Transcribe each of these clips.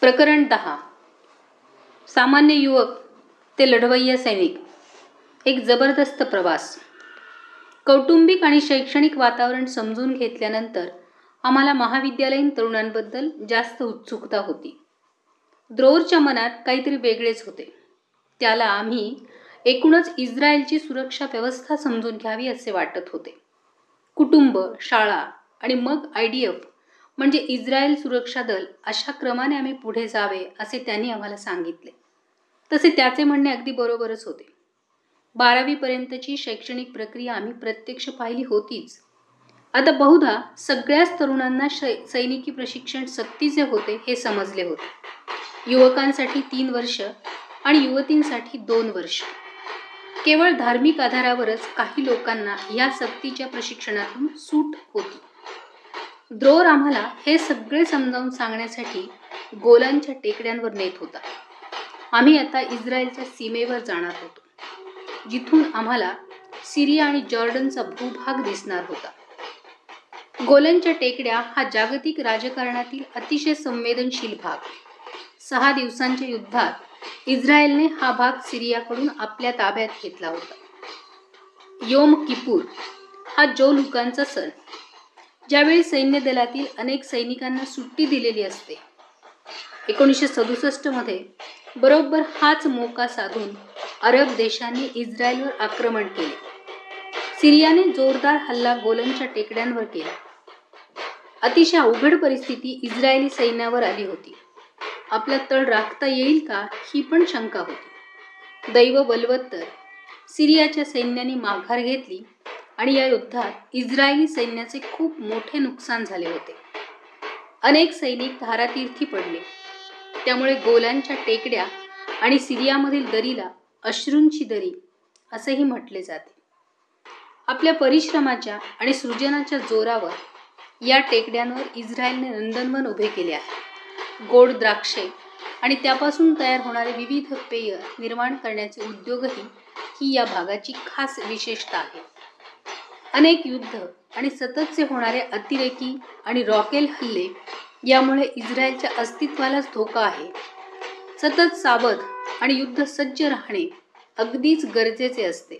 प्रकरण दहा. सामान्य युवक ते लढवय्या सैनिक. एक जबरदस्त प्रवास. कौटुंबिक आणि शैक्षणिक वातावरण समजून घेतल्यानंतर आम्हाला महाविद्यालयीन तरुणांबद्दल जास्त उत्सुकता होती. द्रोरच्या मनात काहीतरी वेगळेच होते. त्याला आम्ही एकूणच इस्रायलची सुरक्षा व्यवस्था समजून घ्यावी असे वाटत होते. कुटुंब शाळा आणि मग आय डी एफ म्हणजे इस्रायल सुरक्षा दल अशा क्रमाने आम्ही पुढे जावे असे त्यांनी आम्हाला सांगितले. तसे त्याचे म्हणणे अगदी बरोबरच होते. बारावीपर्यंतची शैक्षणिक प्रक्रिया आम्ही प्रत्यक्ष पाहिली होतीच. आता बहुधा सगळ्याच तरुणांना शै सैनिकी प्रशिक्षण सक्तीचे होते हे समजले होते. युवकांसाठी तीन वर्ष आणि युवतींसाठी दोन वर्ष. केवळ धार्मिक आधारावरच काही लोकांना या सक्तीच्या प्रशिक्षणातून सूट होती. द्रोर आम्हाला हे सगळे समजावून सांगण्यासाठी गोलांच्या टेकड्यांवर नेत होता. आम्ही आता इस्रायलच्या सीमेवर जाणार होतो. जिथून आम्हाला सिरिया आणि जॉर्डनचा भूभाग दिसणार होता. गोलनच्या टेकड्या हा जागतिक राजकारणातील अतिशय संवेदनशील भाग. सहा दिवसांच्या युद्धात इस्रायलने हा भाग सिरियाकडून आपल्या ताब्यात घेतला होता. योम किपूर हा जो लोकांचा सण ज्यावेळी सैन्य दलातील अनेक सैनिकांना सुट्टी दिलेली असते. एकोणीसशे सदुसष्टमध्ये बरोबर हाच मोका साधून अरब देशांनी इस्रायलवर आक्रमण केले. सिरियाने जोरदार हल्ला गोलनच्या टेकड्यांवर केला. अतिशय अवघड परिस्थिती इस्रायली सैन्यावर आली होती. आपला तळ राखता येईल का ही पण शंका होती. दैव बलवत्तर सिरियाच्या सैन्याने माघार घेतली आणि या युद्धात इस्रायली सैन्याचे खूप मोठे नुकसान झाले होते. अनेक सैनिक धारातीर्थी पडले. त्यामुळे गोलांच्या टेकड्या आणि सिरियामधील दरीला अश्रूंची दरी असेही म्हटले जाते. आपल्या परिश्रमाच्या आणि सृजनाच्या जोरावर या टेकड्यांवर इस्रायलने नंदनवन उभे केले आहे. गोड द्राक्षे आणि त्यापासून तयार होणारे विविध पेय निर्माण करण्याचे उद्योगही ही या भागाची खास विशेषता आहे. अनेक युद्ध आणि सततचे होणारे अतिरेकी आणि रॉकेल हल्ले यामुळे इस्रायलच्या अस्तित्वालाच धोका आहे. सतत सावध आणि युद्ध सज्ज राहणे अगदीच गरजेचे असते.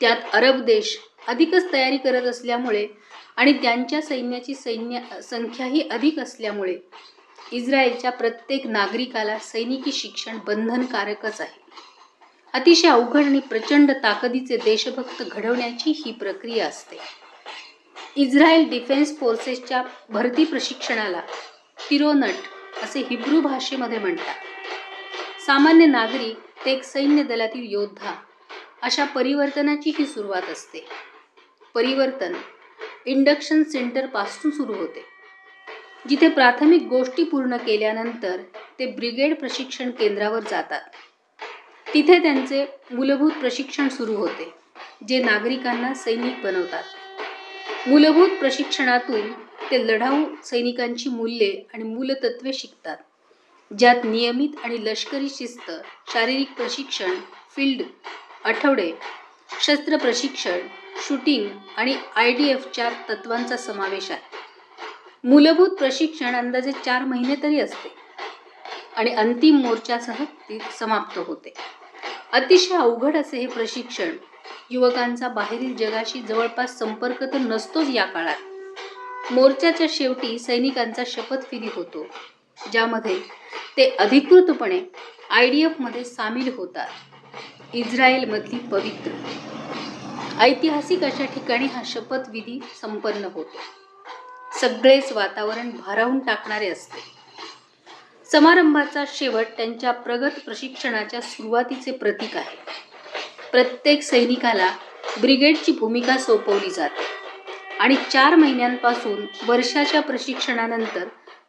त्यात अरब देश अधिकच तयारी करत असल्यामुळे आणि त्यांच्या सैन्याची सैन्य संख्याही अधिक असल्यामुळे इस्रायलच्या प्रत्येक नागरिकाला सैनिकी शिक्षण बंधनकारकच आहे. अतिशय अवघड आणि प्रचंड ताकदीचे देशभक्त घडवण्याची ही प्रक्रिया असते. इस्रायल डिफेन्स फोर्सेसच्या भरती प्रशिक्षणाला तिरोनट असे हिब्रू भाषेमध्ये म्हणतात. सामान्य नागरिक ते एक सैन्य दलातील योद्धा अशा परिवर्तनाची ही सुरुवात असते. परिवर्तन इंडक्शन सेंटरपासून सुरू होते. जिथे प्राथमिक गोष्टी पूर्ण केल्यानंतर ते ब्रिगेड प्रशिक्षण केंद्रावर जातात. तिथे त्यांचे मूलभूत प्रशिक्षण सुरू होते जे नागरिकांना सैनिक बनवतात. मूलभूत प्रशिक्षणातून ते लढाऊ सैनिकांची मूल्ये आणि मूलतत्वे शिकतात ज्यात नियमित आणि लष्करी शिस्त शारीरिक प्रशिक्षण फील्ड आठवडे शस्त्र प्रशिक्षण शूटिंग आणि आय डी एफच्या तत्वांचा समावेश आहे. मूलभूत प्रशिक्षण अंदाजे चार महिने तरी असते आणि अंतिम मोर्चासह ती समाप्त होते. अतिशय अवघड असे हे प्रशिक्षण युवकांचा बाहेरील जगाशी जवळपास संपर्क तर नसतोच या काळात. मोर्चाच्या शेवटी सैनिकांचा शपथविधी होतो ज्यामध्ये ते अधिकृतपणे आय डी एफमध्ये सामील होतात. इस्रायलमधली पवित्र ऐतिहासिक अशा ठिकाणी हा शपथविधी संपन्न होतो. सगळेच वातावरण भारावून टाकणारे असते. समारंभाचा शेवट त्यांच्या प्रगत प्रशिक्षणाच्या सुरुवातीचे प्रतीक आहे. प्रत्येक सैनिकाला ब्रिगेडची भूमिका सोपवली जाते आणि चार महिन्यांपासून वर्षाच्या प्रशिक्षणानंतर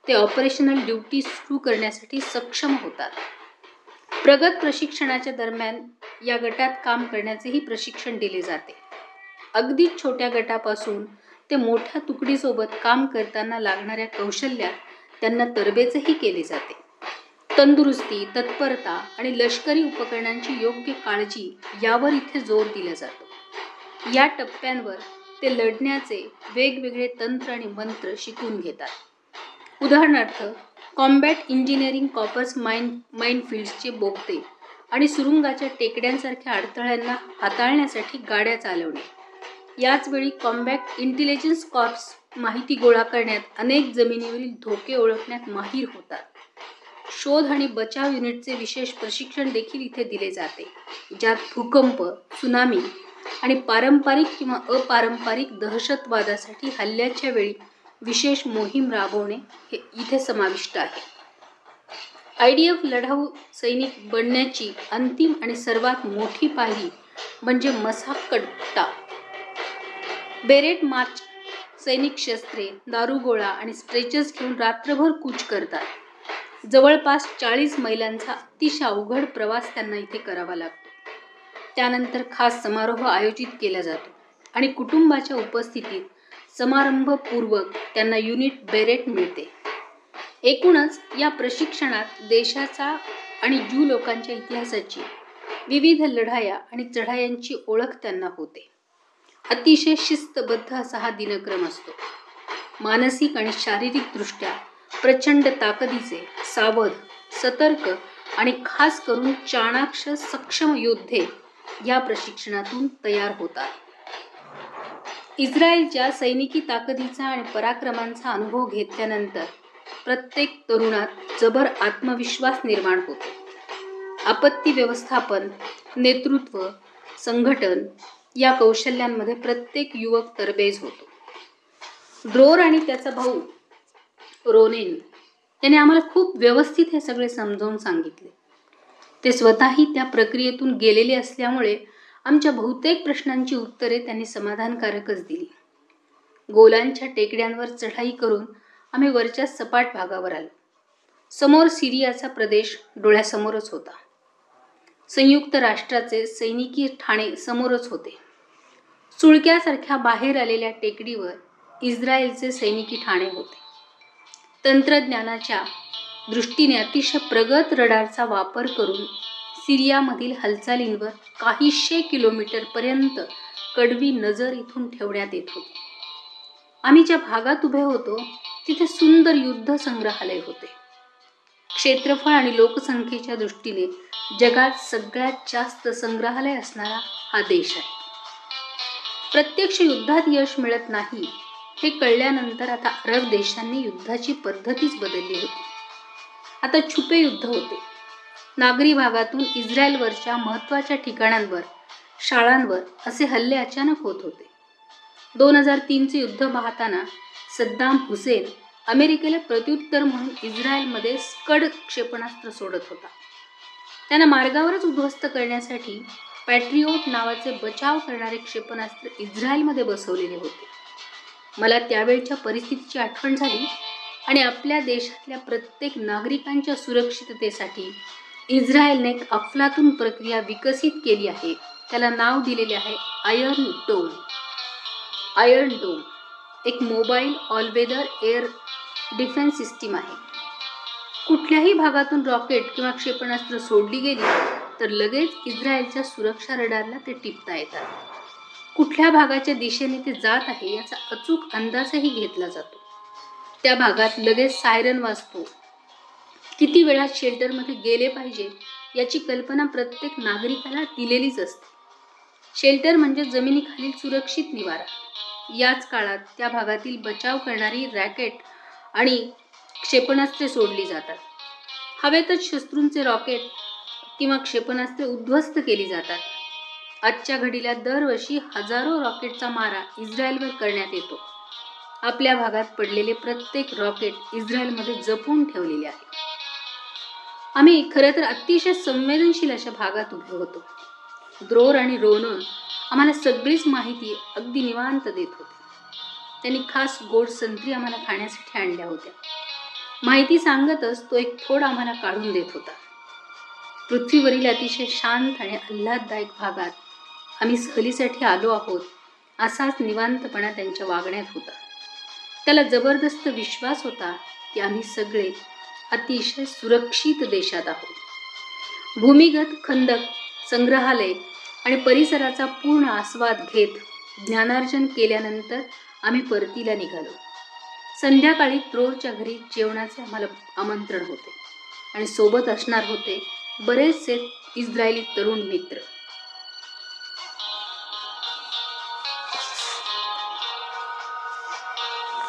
ते ऑपरेशनल ड्युटी सुरू करण्यासाठी सक्षम होतात. प्रगत प्रशिक्षणाच्या दरम्यान या गटात काम करण्याचेही प्रशिक्षण दिले जाते. अगदी छोट्या गटापासून ते मोठ्या तुकडीसोबत काम करताना लागणाऱ्या कौशल्यात त्यांना तरबेजही केले जाते. तंदुरुस्ती तत्परता आणि लष्करी उपकरणांची योग्य काळजी यावर इथे जोर दिला जातो. या टप्प्यांवर ते लढण्याचे वेगवेगळे तंत्र आणि मंत्र शिकून घेतात. उदाहरणार्थ कॉम्बॅट इंजिनिअरिंग कॉपर्स माइन माइनफील्ड्सचे बोगते आणि सुरुंगाच्या टेकड्यांसारख्या अडथळ्यांना हाताळण्यासाठी गाड्या चालवणे. याचवेळी कॉम्बॅट इंटेलिजन्स कॉर्प्स माहिती गोळा करण्यात अनेक जमिनीवरील धोके ओळखण्यात माहीर होतात. शोध आणि बचाव युनिटचे विशेष प्रशिक्षण देखील इथे दिले जाते ज्यात भूकंप सुनामी आणि पारंपरिक किंवा अपारंपरिक दहशतवादासाठी हल्ल्याच्या वेळी विशेष मोहीम राबवणे हे इथे समाविष्ट आहे. आय डी एफ लढाऊ सैनिक बनण्याची अंतिम आणि सर्वात मोठी पायरी म्हणजे मसाकट्टा बेरेट मार्च सैनिक शस्त्रे दारुगोळा आणि स्ट्रेचर्स घेऊन रात्रभर कूच करतात. जवळपास चाळीस मैलांचा अतिशय अवघड प्रवास त्यांना इथे करावा लागतो. त्यानंतर खास समारोह आयोजित केला जातो आणि कुटुंबाच्या उपस्थितीत समारंभपूर्वक त्यांना युनिट बेरेट मिळते. एकूणच या प्रशिक्षणात देशाचा आणि ज्यू लोकांच्या इतिहासाची विविध लढाया आणि चढायांची ओळख त्यांना होते. अतिशय शिस्तबद्ध असा हा दिनक्रम असतो. मानसिक आणि शारीरिकदृष्ट्या प्रचंड ताकदीचे सावध सतर्क आणि खास करून चाणाक्ष सक्षम योद्धे या प्रशिक्षणातून तयार होतात. इस्रायलच्या सैनिकी ताकदीचा आणि पराक्रमांचा अनुभव घेतल्यानंतर प्रत्येक तरुणात जबर आत्मविश्वास निर्माण होतो. आपत्ती व्यवस्थापन नेतृत्व संघटन या कौशल्यांमध्ये प्रत्येक युवक तरबेज होतो. ड्रोर आणि त्याचा भाऊ रोनेन याने आम्हाला खूप व्यवस्थित हे सगळे समजावून सांगितले. ते स्वतःही त्या प्रक्रियेतून गेलेले असल्यामुळे आमच्या बहुतेक प्रश्नांची उत्तरे त्यांनी समाधानकारकच दिली. गोलांच्या टेकड्यांवर चढाई करून आम्ही वरच्या सपाट भागावर आलो. समोर सिरियाचा प्रदेश डोळ्यासमोरच होता. संयुक्त राष्ट्राचे सैनिकी ठाणे समोरच होते. सुळक्यासारख्या बाहेर आलेल्या टेकडीवर इस्रायलचे सैनिकी ठाणे होते. तंत्रज्ञानाच्या दृष्टीने अतिशय प्रगत रडारचा वापर करून सिरियामधील हालचालींवर काहीशे किलोमीटरपर्यंत कडवी नजर इथून ठेवण्यात येत होती. आम्ही ज्या भागात उभे होतो तिथे सुंदर युद्ध संग्रहालय होते. क्षेत्रफळ आणि लोकसंख्येच्या दृष्टीने जगात सगळ्यात जास्त संग्रहालय असणारा हा देश आहे. प्रत्यक्ष युद्धात यश मिळत नाही हे कळल्यानंतर आता अरब देशांनी युद्धाची पद्धतीच बदलली होती. आता छुपे युद्ध होते. नागरी भागातून इस्रायलवरच्या महत्त्वाच्या ठिकाणांवर शाळांवर असे हल्ले अचानक होत होते. दोन हजार तीनचे युद्ध पाहताना सद्दाम हुसेन अमेरिकेला प्रत्युत्तर म्हणून इस्रायलमध्ये स्कड क्षेपणास्त्र सोडत होता. त्यांना मार्गावरच उद्ध्वस्त करण्यासाठी पॅट्रिओट नावाचे बचाव करणारे क्षेपणास्त्र इस्रायलमध्ये बसवलेले होते. मला त्यावेळच्या परिस्थितीची आठवण झाली आणि आपल्या देशातल्या प्रत्येक नागरिकांच्या सुरक्षिततेसाठी इस्रायलने एक अफलातून प्रक्रिया विकसित केली आहे. त्याला नाव दिलेले आहे आयर्न डोम. आयर्न डोम एक mobile all weather air defence system आहे. कुठल्याही भागातून रॉकेट किंवा क्षेपणास्त्र सोडली गेली तर लगेच इस्रायलच्या सुरक्षा रडारला ते टिपता येतात. कुठल्या भागाच्या दिशेने ते जात आहे याचा अचूक अंदाजही घेतला जातो. त्या भागात लगेच सायरन वाजतो. किती वेळात शेल्टरमध्ये गेले पाहिजे याची कल्पना प्रत्येक नागरिकाला दिलेलीच असते. शेल्टर म्हणजे जमिनीखालील सुरक्षित निवारा. याच काळात त्या भागातील बचाव करणारी रॅकेट आणि क्षेपणास्त्रे सोडली जातात. हवेतच शत्रूंचे रॉकेट किंवा क्षेपणास्त्रे उद्ध्वस्त केली जातात. आजच्या घडीला दरवर्षी हजारो रॉकेटचा मारा इस्रायलवर करण्यात येतो. आपल्या भागात पडलेले प्रत्येक रॉकेट इस्रायलमध्ये जपून ठेवलेले आहे आम्ही खरं तर अतिशय संवेदनशील अशा भागात उभे होतो. द्रोर आणि रोनोन आम्हाला सगळीच माहिती अगदी निवांत देत होते. त्यांनी खास गोड संत्री आम्हाला खाण्यासाठी आणल्या होत्या. माहिती सांगतच तो एक थोड आम्हाला काढून देत होता. पृथ्वीवरील अतिशय शांत आणि आल्हाददायक भागात आम्ही सहलीसाठी आलो आहोत असाच निवांतपणा त्यांच्या वागण्यात होता. त्याला जबरदस्त विश्वास होता की आम्ही सगळे अतिशय सुरक्षित देशात आहोत. भूमिगत खंदक संग्रहालय आणि परिसराचा पूर्ण आस्वाद घेत ज्ञानार्जन केल्यानंतर आम्ही परतीला निघालो. संध्याकाळी त्रोरच्या घरी जेवणाचे आम्हाला आमंत्रण होते. आणि सोबत असणार होते बरेचसे इस्रायली तरुण मित्र.